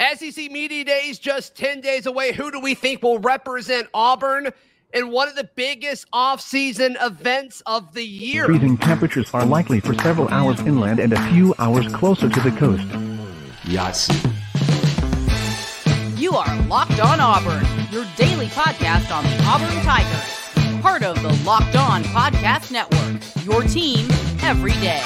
SEC Media Days just 10 days away. Who do we think will represent Auburn in one of the biggest off-season events of the year? Freezing temperatures are likely for several hours inland and a few hours closer to the coast. Yahtzee. You are Locked On Auburn, your daily podcast on the Auburn Tigers. Part of the Locked On Podcast Network, your team every day.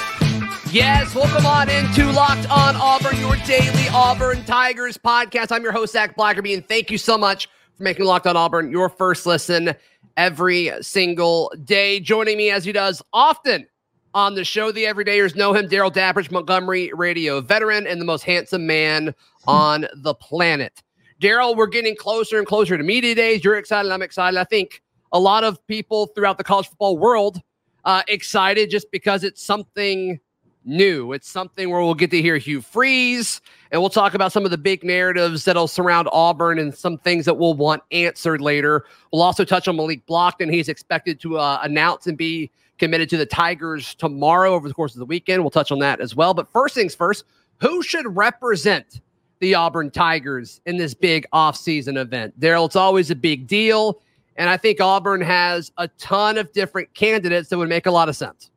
Yes, welcome on into Locked On Auburn, your daily Auburn Tigers podcast. I'm your host, Zac Blackerby, and thank you so much for making Locked On Auburn your first listen every single day. Joining me as he does often on the show, the everydayers know him, Darrell Dapprich, Montgomery radio veteran and the most handsome man on the planet. Darrell, we're getting closer and closer to media days. You're excited. I'm excited. I think a lot of people throughout the college football world uh, excited just because it's something new. It's something where we'll get to hear Hugh Freeze, and we'll talk about some of the big narratives that'll surround Auburn and some things that we'll want answered later. We'll also touch on Malik Blocton. And he's expected to uh, announce and be committed to the Tigers tomorrow over the course of the weekend. We'll touch on that as well. But first things first, who should represent the Auburn Tigers in this big offseason event? Darrell, it's always a big deal. And I think Auburn has a ton of different candidates that would make a lot of sense.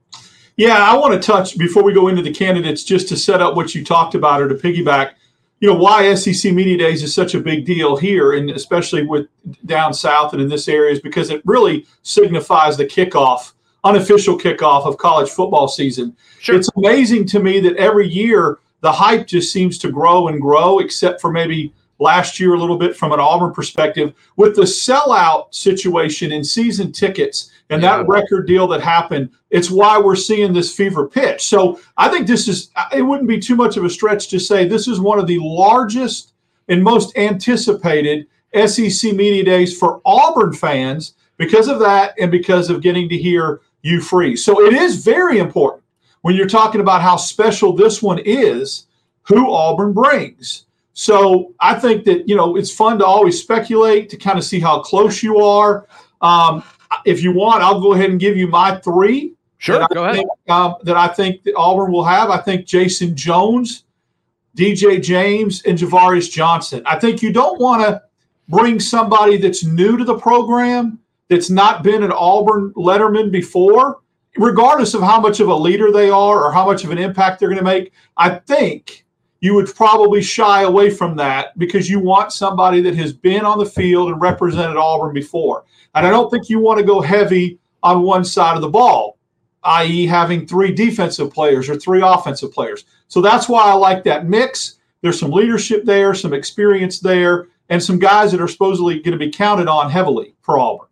Yeah, I want to touch before we go into the candidates just to set up what you talked about or to piggyback. You know why SEC Media Days is such a big deal here, and especially with down south and in this area, is because it really signifies the kickoff, unofficial kickoff of college football season. Sure. It's amazing to me that every year the hype just seems to grow and grow, except for maybe last year a little bit from an Auburn perspective with the sellout situation in season tickets and yeah. that record deal that happened. It's why we're seeing this fever pitch. So I think this is, it wouldn't be too much of a stretch to say this is one of the largest and most anticipated SEC media days for Auburn fans because of that and because of getting to hear you free. So it is very important when you're talking about how special this one is, who Auburn brings. So I think that, you know, it's fun to always speculate to kind of see how close you are. Um, if you want, I'll go ahead and give you my three. Sure, go ahead. Think, um, that I think that Auburn will have. I think Jason Jones, DJ James, and Ja'Varrius Johnson. I think you don't want to bring somebody that's new to the program, that's not been an Auburn Letterman before, regardless of how much of a leader they are or how much of an impact they're going to make. I think you would probably shy away from that because you want somebody that has been on the field and represented Auburn before. And I don't think you want to go heavy on one side of the ball, i.e., having three defensive players or three offensive players. So that's why I like that mix. There's some leadership there, some experience there, and some guys that are supposedly going to be counted on heavily for Auburn.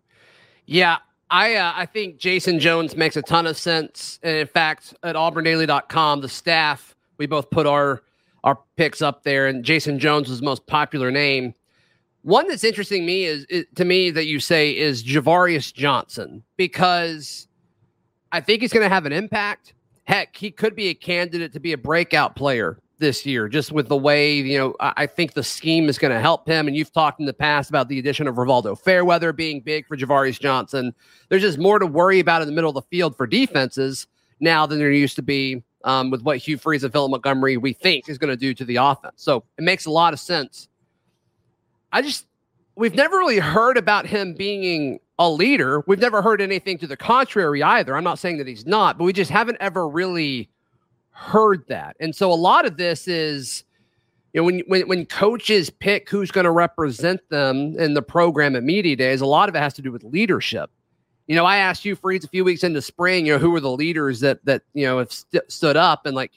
Yeah, I uh, I think Jason Jones makes a ton of sense. And in fact, at auburndaily.com, the staff, we both put our our picks up there, and Jason Jones was the most popular name. One that's interesting me is, is to me that you say is Ja'Varrius Johnson because I think he's going to have an impact. Heck, he could be a candidate to be a breakout player this year, just with the way, you know, I think the scheme is going to help him. And you've talked in the past about the addition of Rivaldo Fairweather being big for Ja'Varrius Johnson. There's just more to worry about in the middle of the field for defenses now than there used to be um, with what Hugh Freeze and Philip Montgomery we think is going to do to the offense. So it makes a lot of sense I just we've never really heard about him being a leader. We've never heard anything to the contrary either. I'm not saying that he's not, but we just haven't ever really heard that. And so a lot of this is you know when when when coaches pick who's going to represent them in the program at media days, a lot of it has to do with leadership. You know, I asked Hugh Freeze a few weeks into spring, you know, who were the leaders that that you know have st- stood up and like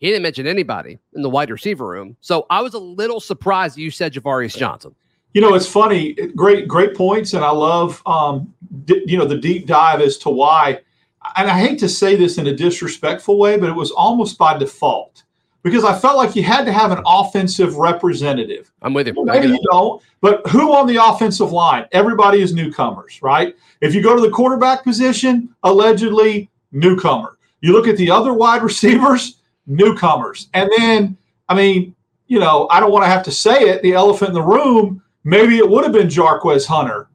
he didn't mention anybody in the wide receiver room. So I was a little surprised you said Ja'Varrius Johnson. You know, it's funny. Great, great points, and I love um, you know the deep dive as to why. And I hate to say this in a disrespectful way, but it was almost by default because I felt like you had to have an offensive representative. I'm with you. Maybe you don't, but who on the offensive line? Everybody is newcomers, right? If you go to the quarterback position, allegedly newcomer. You look at the other wide receivers, newcomers. And then, I mean, you know, I don't want to have to say it, the elephant in the room, maybe it would have been Jarquez Hunter.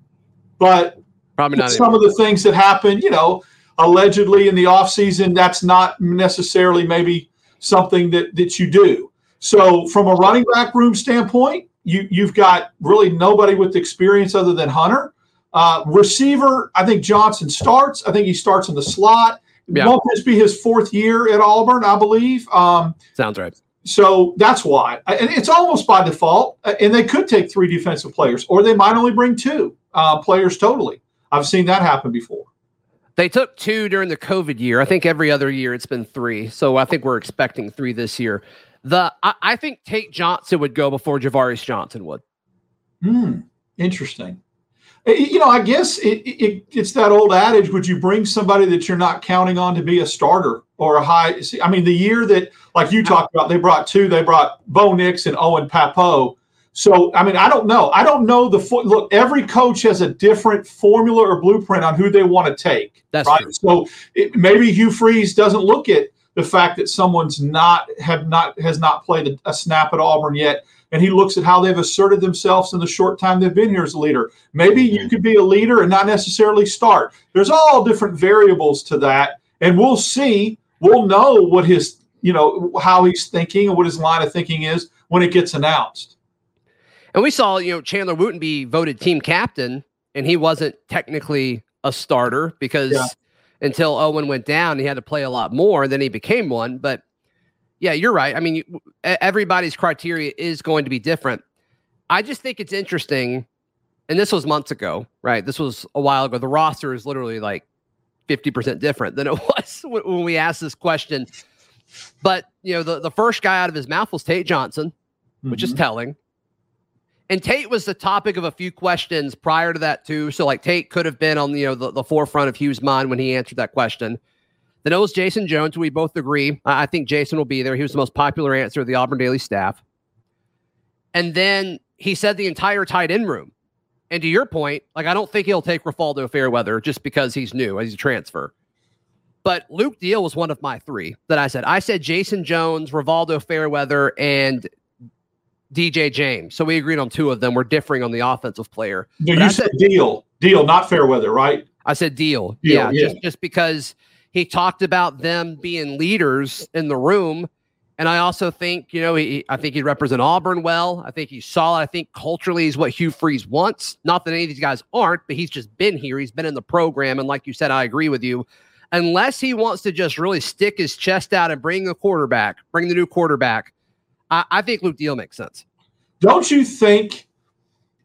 But probably not some anymore. of the things that happened, you know, allegedly in the offseason, that's not necessarily maybe something that that you do. So from a running back room standpoint, you you've got really nobody with experience other than Hunter. Uh, receiver, I think Johnson starts. I think he starts in the slot. Yeah. Won't this be his fourth year at Auburn? I believe. Um, Sounds right. so that's why, and it's almost by default. uh, And they could take three defensive players, or they might only bring two uh, players totally. I've seen that happen before. They took two during the COVID year. I think every other year it's been three. So I think we're expecting three this year. The I, I think Tate Johnson would go before Ja'Varrius Johnson would. Hmm. Interesting. Uh, You know, I guess it, it, it's that old adage: Would you bring somebody that you're not counting on to be a starter or a high? See, I mean, the year that, like you talked about, they brought two. They brought Bo Nix and Owen Pappoe. So, I mean, I don't know. I don't know the fo- look. Every coach has a different formula or blueprint on who they want to take. That's right. true. So it, maybe Hugh Freeze doesn't look at the fact that someone's not have not has not played a, a snap at Auburn yet, and he looks at how they've asserted themselves in the short time they've been here as a leader. Maybe you could be a leader and not necessarily start. There's all different variables to that, and we'll see. We'll know what his you know how he's thinking and what his line of thinking is when it gets announced. And we saw, you know, Chandler Wooten be voted team captain, and he wasn't technically a starter because Yeah. until Owen went down, he had to play a lot more. Then he became one. But yeah, you're right. I mean, everybody's criteria is going to be different. I just think it's interesting. And this was months ago, right? This was a while ago. The roster is literally like 50% different than it was when we asked this question. But, you know, the, the first guy out of his mouth was Tate Johnson, which is Mhm. telling. And Tate was the topic of a few questions prior to that too. So like Tate could have been on you know the, the forefront of Hugh's mind when he answered that question. Then it was Jason Jones. We both agree. I I think Jason will be there. He was the most popular answer of the Auburn Daily staff. And then he said the entire tight end room. And to your point, like I don't think he'll take Rivaldo Fairweather just because he's new, he's a transfer. But Luke Deal was one of my three that I said. I said Jason Jones, Rivaldo Fairweather, and DJ James. So we agreed on two of them. We're differing on the offensive player. No, you said deal, deal, not Fairweather, right? I said deal. Deal, yeah, yeah. Just, just because he talked about them being leaders in the room. And I also think, you know, he, I think he'd represent Auburn well. I think he's solid. I think culturally is what Hugh Freeze wants. Not that any of these guys aren't, but he's just been here. He's been in the program. And like you said, I agree with you. Unless he wants to just really stick his chest out and bring the quarterback, bring the new quarterback, I, I think Luke Deal makes sense. Don't you think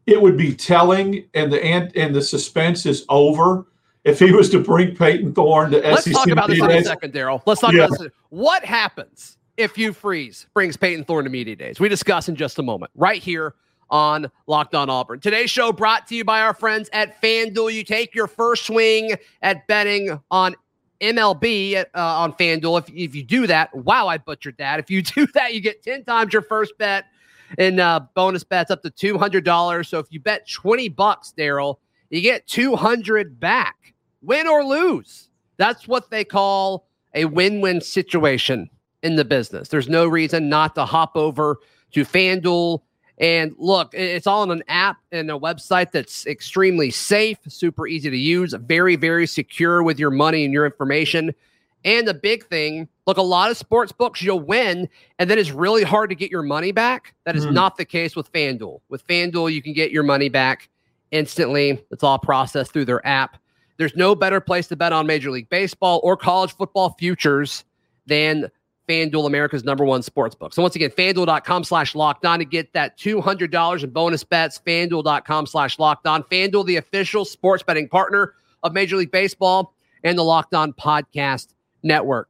it would be telling and the and, and the suspense is over if he was to bring Payton Thorne to Let's SEC talk about this in a second, Darrell. Let's talk Yeah. about this. What happens if Hugh Freeze brings Payton Thorne to media days? We discuss in just a moment, right here on Locked On Auburn. Today's show brought to you by our friends at FanDuel. You take your first swing at betting on MLB uh, on FanDuel. If, if you do that, wow, I butchered that. If you do that, you get 10 times your first bet and uh, bonus bets up to $200. So if you bet 20 bucks, Darrell, you get 200 back, win or lose. That's what they call a win win situation in the business. There's no reason not to hop over to FanDuel. And look, it's all on an app and a website that's extremely safe, super easy to use, very, very secure with your money and your information. And the big thing, look, a lot of sports books you'll win, and then it's really hard to get your money back. That is Mhm. not the case with FanDuel. With FanDuel, you can get your money back instantly. It's all processed through their app. There's no better place to bet on Major League Baseball or college football futures than FanDuel, America's number one sports book. So once again, fanduel.com slash locked on to get that $200 in bonus bets. Fanduel.com slash locked on. Fanduel, the official sports betting partner of Major League Baseball and the Locked On Podcast Network.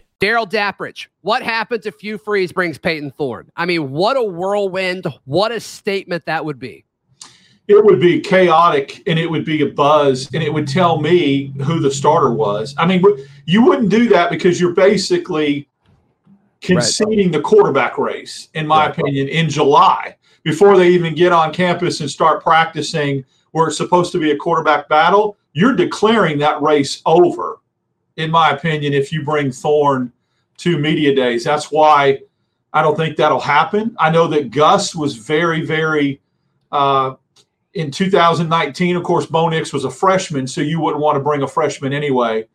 Darrell Dapprich, what happens if Hugh Freeze brings Payton Thorne? I mean, what a whirlwind. What a statement that would be. It would be chaotic and it would be a buzz and it would tell me who the starter was. I mean, you wouldn't do that because you're basically conceding right. the quarterback race, in my right. opinion, in July before they even get on campus and start practicing where it's supposed to be a quarterback battle. You're declaring that race over in my opinion, if you bring Thorne to media days. That's why I don't think that'll happen. I know that Gus was very, very uh, in 2019. Of course, Bo Nix was a freshman, so you wouldn't want to bring a freshman anyway.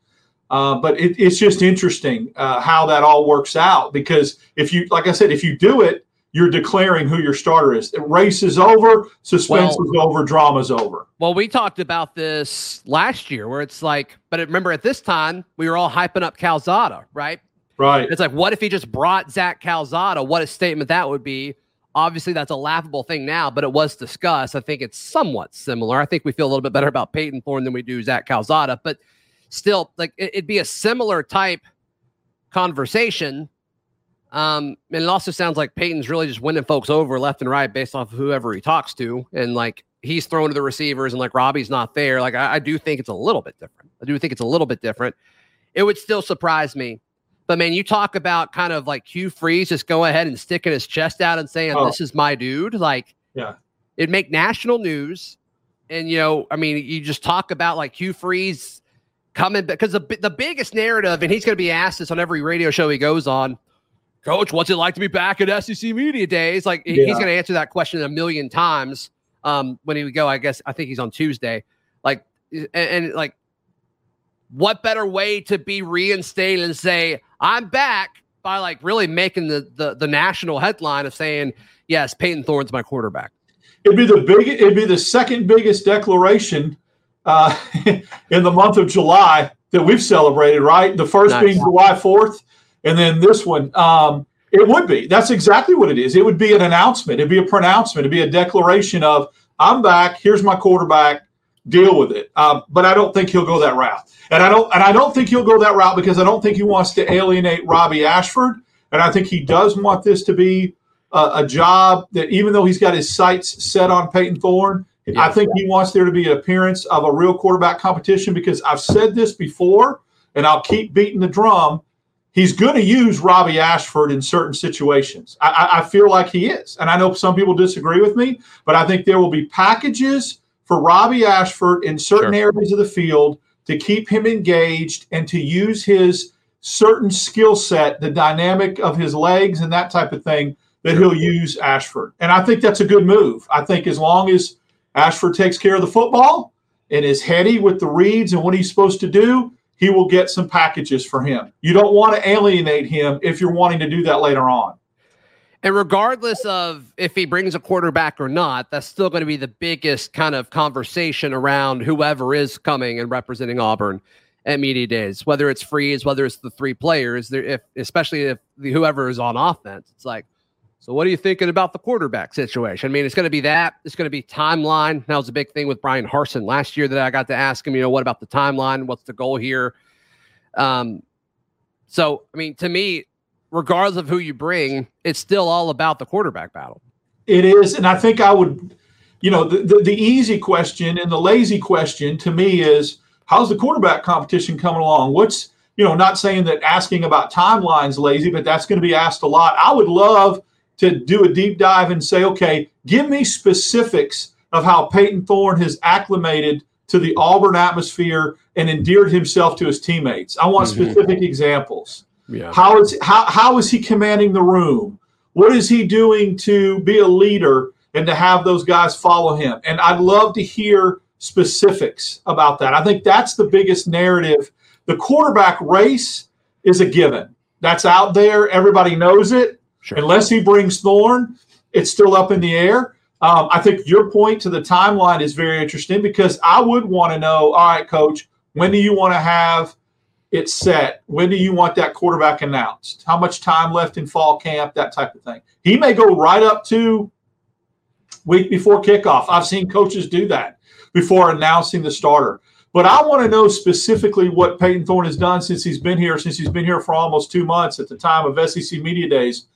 Uh, but it, it's just interesting uh, how that all works out because if you, like I said, if you do it, you're declaring who your starter is. The race is over, suspense well, is over, drama's over. Well, we talked about this last year where it's like, but remember at this time, we were all hyping up Calzada, right? Right. It's like, what if he just brought Zach Calzada? What a statement that would be. Obviously, that's a laughable thing now, but it was discussed. I think it's somewhat similar. I think we feel a little bit better about Payton Thorne than we do Zach Calzada, but still, like it'd be a similar type conversation um, and it also sounds like Payton's really just winning folks over left and right based off of whoever he talks to. And like he's throwing to the receivers and like Robbie's not there. Like I, I do think it's a little bit different. I do think it's a little bit different. It would still surprise me. But man, you talk about kind of like Hugh Freeze just go ahead and sticking his chest out and saying, oh. This is my dude. Like, yeah, it'd make national news. And, you know, I mean, you just talk about like Hugh Freeze coming because the, the biggest narrative, and he's going to be asked this on every radio show he goes on Coach, what's it like to be back at SEC Media Days? Like yeah. he's going to answer that question a million times um, when he would go. I guess I think he's on Tuesday. Like and, and like, what better way to be reinstated and say I'm back by like really making the the, the national headline of saying yes, Payton Thorne's my quarterback. It'd be the big. It'd be the second biggest declaration uh, in the month of July that we've celebrated. Right, the first nice. being July fourth and then this one, um, it would be. That's exactly what it is. It would be an announcement. It'd be a pronouncement. It'd be a declaration of, I'm back. Here's my quarterback. Deal with it. Uh, but I don't think he'll go that route. And I don't. And I don't think he'll go that route because I don't think he wants to alienate Robbie Ashford. And I think he does want this to be a, a job that, even though he's got his sights set on Payton Thorne, yeah. I think he wants there to be an appearance of a real quarterback competition. Because I've said this before, and I'll keep beating the drum he's going to use Robbie Ashford in certain situations. I, I, feel like he is. And I know some people disagree with me, but I think there will be packages for Robbie Ashford in certain sure. areas of the field to keep him engaged and to use his certain skill set, the dynamic of his legs and that type of thing, that sure. he'll use Ashford. And I think that's a good move. I think as long as Ashford takes care of the football and is heady with the reads and what he's supposed to do, he will get some packages for him. You don't want to alienate him if you're wanting to do that later on. And regardless of if he brings a quarterback or not, that's still going to be the biggest kind of conversation around whoever is coming and representing Auburn at media days, whether it's Freeze, whether it's the three players, if especially if whoever is on offense. It's like, so what are you thinking about the quarterback situation? I mean, it's going to be that. It's going to be timeline. That was a big thing with Bryan Harsin last year that I got to ask him, you know, what about the timeline? What's the goal here? Um, so, I mean, to me, regardless of who you bring, it's still all about the quarterback battle. It is. And I think I would, you know, the, the, the easy question and the lazy question to me is how's the quarterback competition coming along? What's, you know, not saying that asking about timelines lazy, but that's going to be asked a lot. I would love – to do a deep dive and say, okay, give me specifics of how Payton Thorne has acclimated to the Auburn atmosphere and endeared himself to his teammates. I want mm-hmm. specific examples. Yeah. How is how how is he commanding the room? What is he doing to be a leader and to have those guys follow him? And I'd love to hear specifics about that. I think that's the biggest narrative. The quarterback race is a given. That's out there. Everybody knows it. Sure. Unless he brings Thorne, it's still up in the air. Um, I think your point to the timeline is very interesting because I would want to know all right, coach, when do you want to have it set? When do you want that quarterback announced? How much time left in fall camp? That type of thing. He may go right up to week before kickoff. I've seen coaches do that before announcing the starter. But I want to know specifically what Payton Thorne has done since he's been here, since he's been here for almost two months at the time of SEC Media Days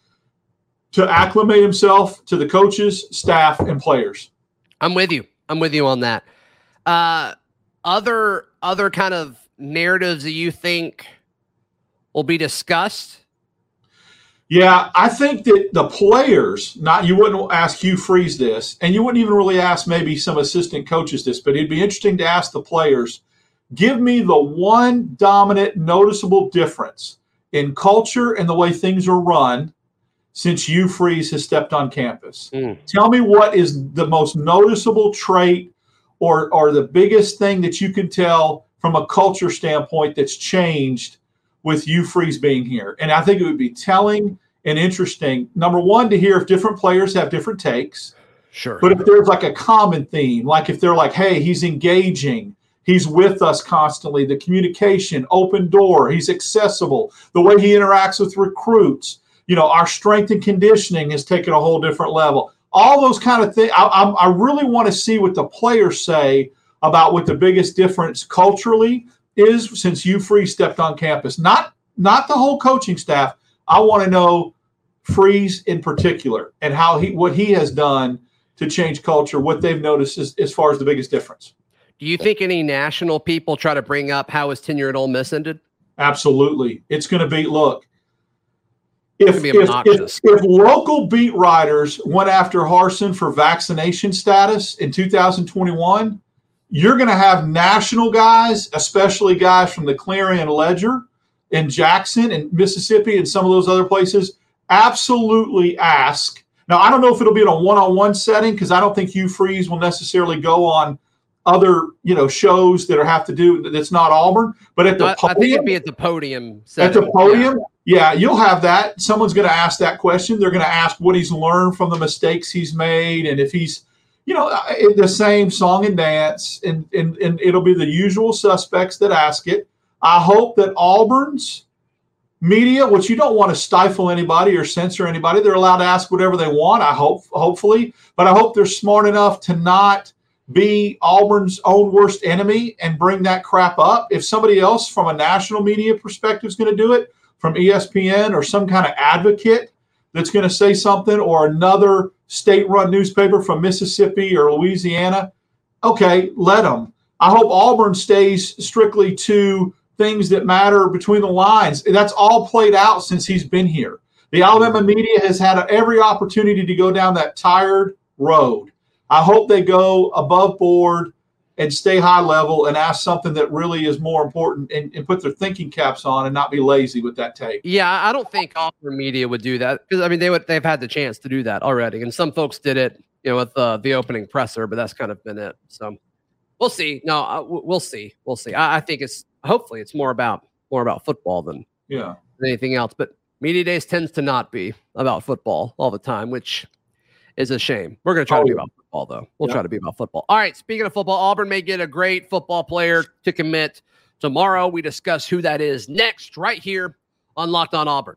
to acclimate himself to the coaches, staff, and players. I'm with you. I'm with you on that. Uh, other other kind of narratives that you think will be discussed? Yeah, I think that the players, not you wouldn't ask Hugh Freeze this, and you wouldn't even really ask maybe some assistant coaches this, but it'd be interesting to ask the players give me the one dominant, noticeable difference in culture and the way things are run since Hugh Freeze has stepped on campus. Mm. Tell me what is the most noticeable trait or, or the biggest thing that you can tell from a culture standpoint that's changed with Hugh Freeze being here. And I think it would be telling and interesting, number one, to hear if different players have different takes. Sure. But if there's like a common theme, like if they're like, hey, he's engaging, he's with us constantly, the communication, open door, he's accessible, the way he interacts with recruits, you know, our strength and conditioning has taken a whole different level. All those kind of things. I, I, I really want to see what the players say about what the biggest difference culturally is since Hugh Freeze stepped on campus. Not not the whole coaching staff. I want to know Freeze in particular and how he what he has done to change culture, what they've noticed as, as far as the biggest difference. Do you think any national people try to bring up how his tenure at Ole Miss ended? Absolutely. It's going to be look. If, if, if, if local beat writers went after Harsin for vaccination status in 2021, you're going to have national guys, especially guys from the Clarion Ledger in Jackson and Mississippi and some of those other places, absolutely ask. Now, I don't know if it'll be in a one-on-one setting because I don't think Hugh Freeze will necessarily go on other, you know, shows that are have to do that's not Auburn, but at the I, I think it'd be at the podium. at the podium, yeah. You'll have that. Someone's going to ask that question. They're going to ask what he's learned from the mistakes he's made, and if he's, you know, the same song and dance, and and and it'll be the usual suspects that ask it. I hope that Auburn's media, which you don't want to stifle anybody or censor anybody, they're allowed to ask whatever they want. I hope, hopefully, but I hope they're smart enough to not be Auburn's own worst enemy and bring that crap up. If somebody else from a national media perspective is going to do it, from ESPN or some kind of advocate that's going to say something, or another state run newspaper from Mississippi or Louisiana, okay, let them. I hope Auburn stays strictly to things that matter between the lines. That's all played out since he's been here. The Alabama media has had every opportunity to go down that tired road. I hope they go above board and stay high level and ask something that really is more important and, and put their thinking caps on and not be lazy with that take. Yeah, I don't think Auburn media would do that because I mean they would they've had the chance to do that already, and some folks did it, you know, with uh, the opening presser, but that's kind of been it. So we'll see. No, uh, we'll see. We'll see. I, I think it's hopefully it's more about more about football than, Yeah. than anything else. But media days tends to not be about football all the time, which is a shame. We're going to try Oh, to be oh, about football though. We'll Yeah. try to be about football. All right. Speaking of football, Auburn may get a great football player to commit tomorrow. We discuss who that is next, right here on Locked On Auburn.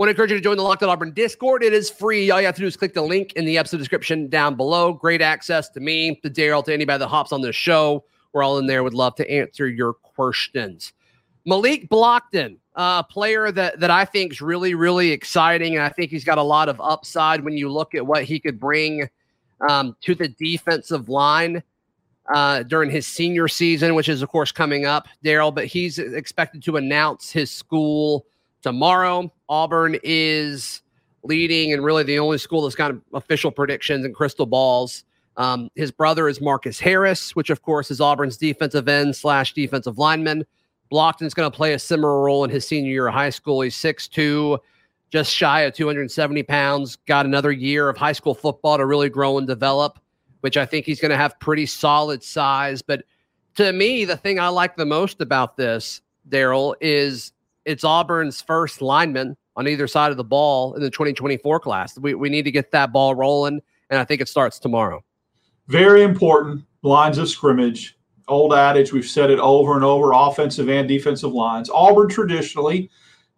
Want to encourage you to join the Locked On Auburn Discord. It is free. All you have to do is click the link in the episode description down below. Great access to me, to Darrell, to anybody that hops on this show. We're all in there. Would love to answer your questions. Malik Blocton, a player that that I think is really, really exciting, and I think he's got a lot of upside when you look at what he could bring um, to the defensive line uh, during his senior season, which is of course coming up, Darrell. But he's expected to announce his school tomorrow. Auburn is leading and really the only school that's got official predictions and crystal balls. Um, his brother is Marcus Harris, which of course is Auburn's defensive end slash defensive lineman. Blocton's going to play a similar role in his senior year of high school. He's 6'2, just shy of 270 pounds, got another year of high school football to really grow and develop, which I think he's going to have pretty solid size. But to me, the thing I like the most about this, Darrell, is it's Auburn's first lineman on either side of the ball in the 2024 class. We, we need to get that ball rolling, and I think it starts tomorrow. Very important lines of scrimmage. Old adage, we've said it over and over offensive and defensive lines. Auburn traditionally,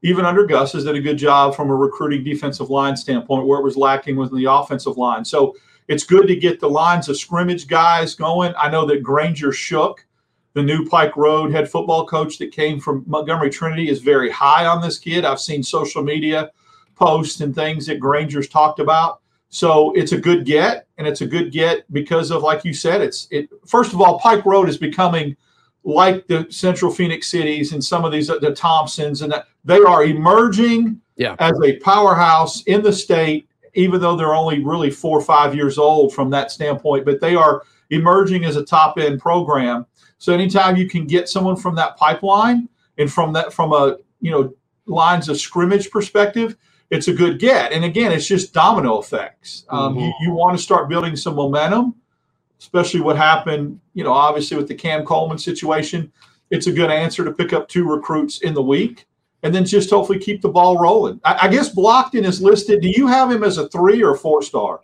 even under Gus, has done a good job from a recruiting defensive line standpoint. Where it was lacking was in the offensive line. So it's good to get the lines of scrimmage guys going. I know that Granger Shook, the new Pike Road head football coach that came from Montgomery Trinity, is very high on this kid. I've seen social media posts and things that Granger's talked about. So it's a good get, and it's a good get because of, like you said, it's it. First of all, Pike Road is becoming like the Central Phenix cities and some of these the Thompsons, and that they are emerging yeah. as a powerhouse in the state. Even though they're only really four or five years old from that standpoint, but they are emerging as a top end program. So anytime you can get someone from that pipeline and from that from a you know lines of scrimmage perspective, it's a good get. And again, it's just domino effects. Um, mm-hmm. You, you want to start building some momentum, especially what happened, you know, obviously with the Cam Coleman situation. It's a good answer to pick up two recruits in the week and then just hopefully keep the ball rolling. I, I guess Blocton is listed. Do you have him as a three or four star?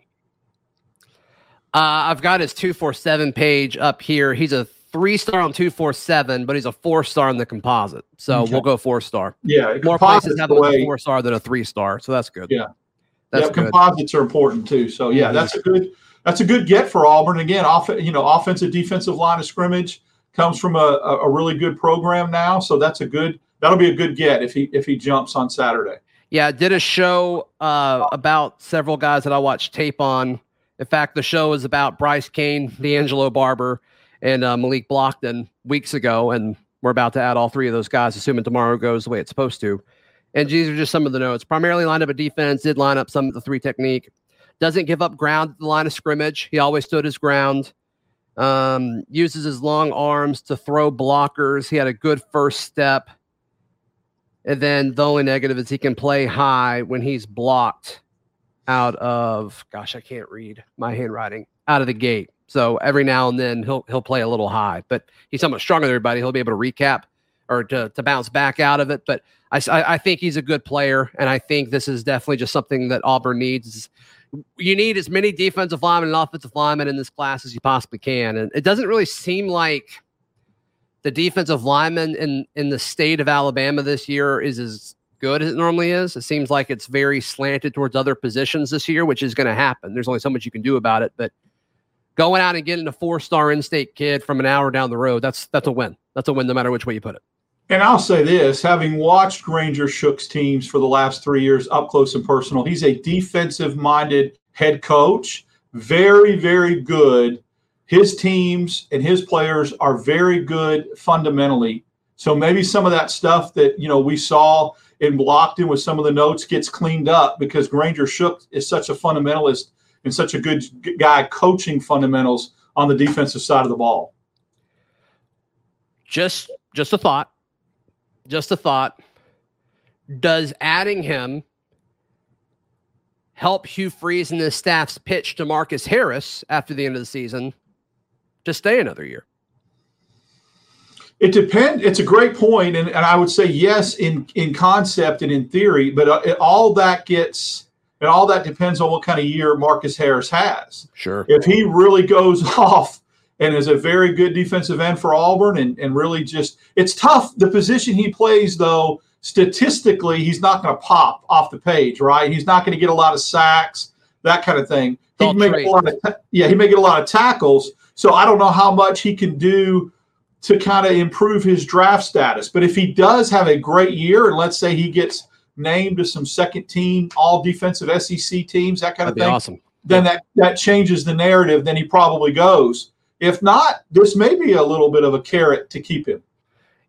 Uh, I've got his 247 page up here. He's a three star on 247, but he's a four star in the composite. So okay. we'll go four star. Yeah. More places have a four star than a three star. So that's good. Yeah. That's yeah, good. composites are important too. So yeah, mm-hmm. that's a good that's a good get for Auburn. Again, off you know, offensive defensive line of scrimmage comes from a, a really good program now. So that's a good that'll be a good get if he if he jumps on Saturday. Yeah, I did a show uh, about several guys that I watched tape on. In fact, the show is about Bryce Kane, D'Angelo Barber, and uh, Malik Blocton weeks ago, and we're about to add all three of those guys, assuming tomorrow goes the way it's supposed to. And these are just some of the notes. Primarily lined up a defense, did line up some of the three technique. Doesn't give up ground at the line of scrimmage. He always stood his ground. Um, uses his long arms to throw blockers. He had a good first step. And then the only negative is he can play high when he's blocked out of, gosh, I can't read my handwriting, out of the gate. So every now and then he'll he'll play a little high, but he's so much stronger than everybody. He'll be able to recap or to, to bounce back out of it. But I, I think he's a good player, and I think this is definitely just something that Auburn needs. You need as many defensive linemen and offensive linemen in this class as you possibly can, and it doesn't really seem like the defensive lineman in in the state of Alabama this year is as good as it normally is. It seems like it's very slanted towards other positions this year, which is going to happen. There's only so much you can do about it, but going out and getting a four star in state kid from an hour down the road, that's that's a win. That's a win no matter which way you put it. And I'll say this having watched Granger Shook's teams for the last three years up close and personal, he's a defensive minded head coach, very, very good. His teams and his players are very good fundamentally. So maybe some of that stuff that you know we saw in Blocton with some of the notes gets cleaned up because Granger Shook is such a fundamentalist and such a good guy coaching fundamentals on the defensive side of the ball. Just just a thought. Just a thought. Does adding him help Hugh Freeze and his staff's pitch to Marcus Harris after the end of the season to stay another year? It depends. It's a great point, and, and I would say yes in in concept and in theory, but uh, it, all that gets and all that depends on what kind of year Marcus Harris has. Sure. If he really goes off and is a very good defensive end for Auburn and, and really just, it's tough. The position he plays, though, statistically, he's not going to pop off the page, right? He's not going to get a lot of sacks, that kind of thing. He may get a lot of, yeah, he may get a lot of tackles. So I don't know how much he can do to kind of improve his draft status. But if he does have a great year, and let's say he gets named to some second team, all defensive SEC teams, that kind That'd of thing, awesome. then that that changes the narrative. Then he probably goes. If not, this may be a little bit of a carrot to keep him.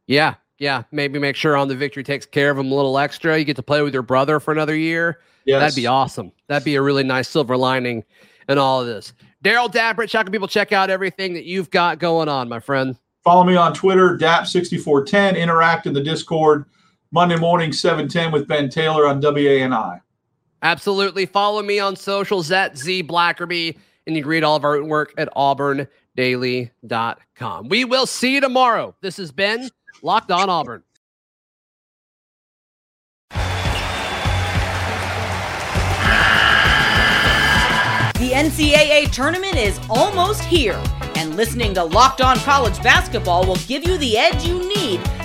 Yeah, yeah, maybe make sure on the victory takes care of him a little extra. You get to play with your brother for another year. Yes. That'd be awesome. That'd be a really nice silver lining in all of this. Darrell Dapprich, how can people check out everything that you've got going on, my friend? Follow me on Twitter, DAP6410. Interact in the Discord Monday morning, 710 with Ben Taylor on WANI. Absolutely. Follow me on socials at Z Blackerby, and you can read all of our work at auburndaily.com. We will see you tomorrow. This has been Locked On Auburn. The NCAA tournament is almost here, and listening to Locked On College Basketball will give you the edge you need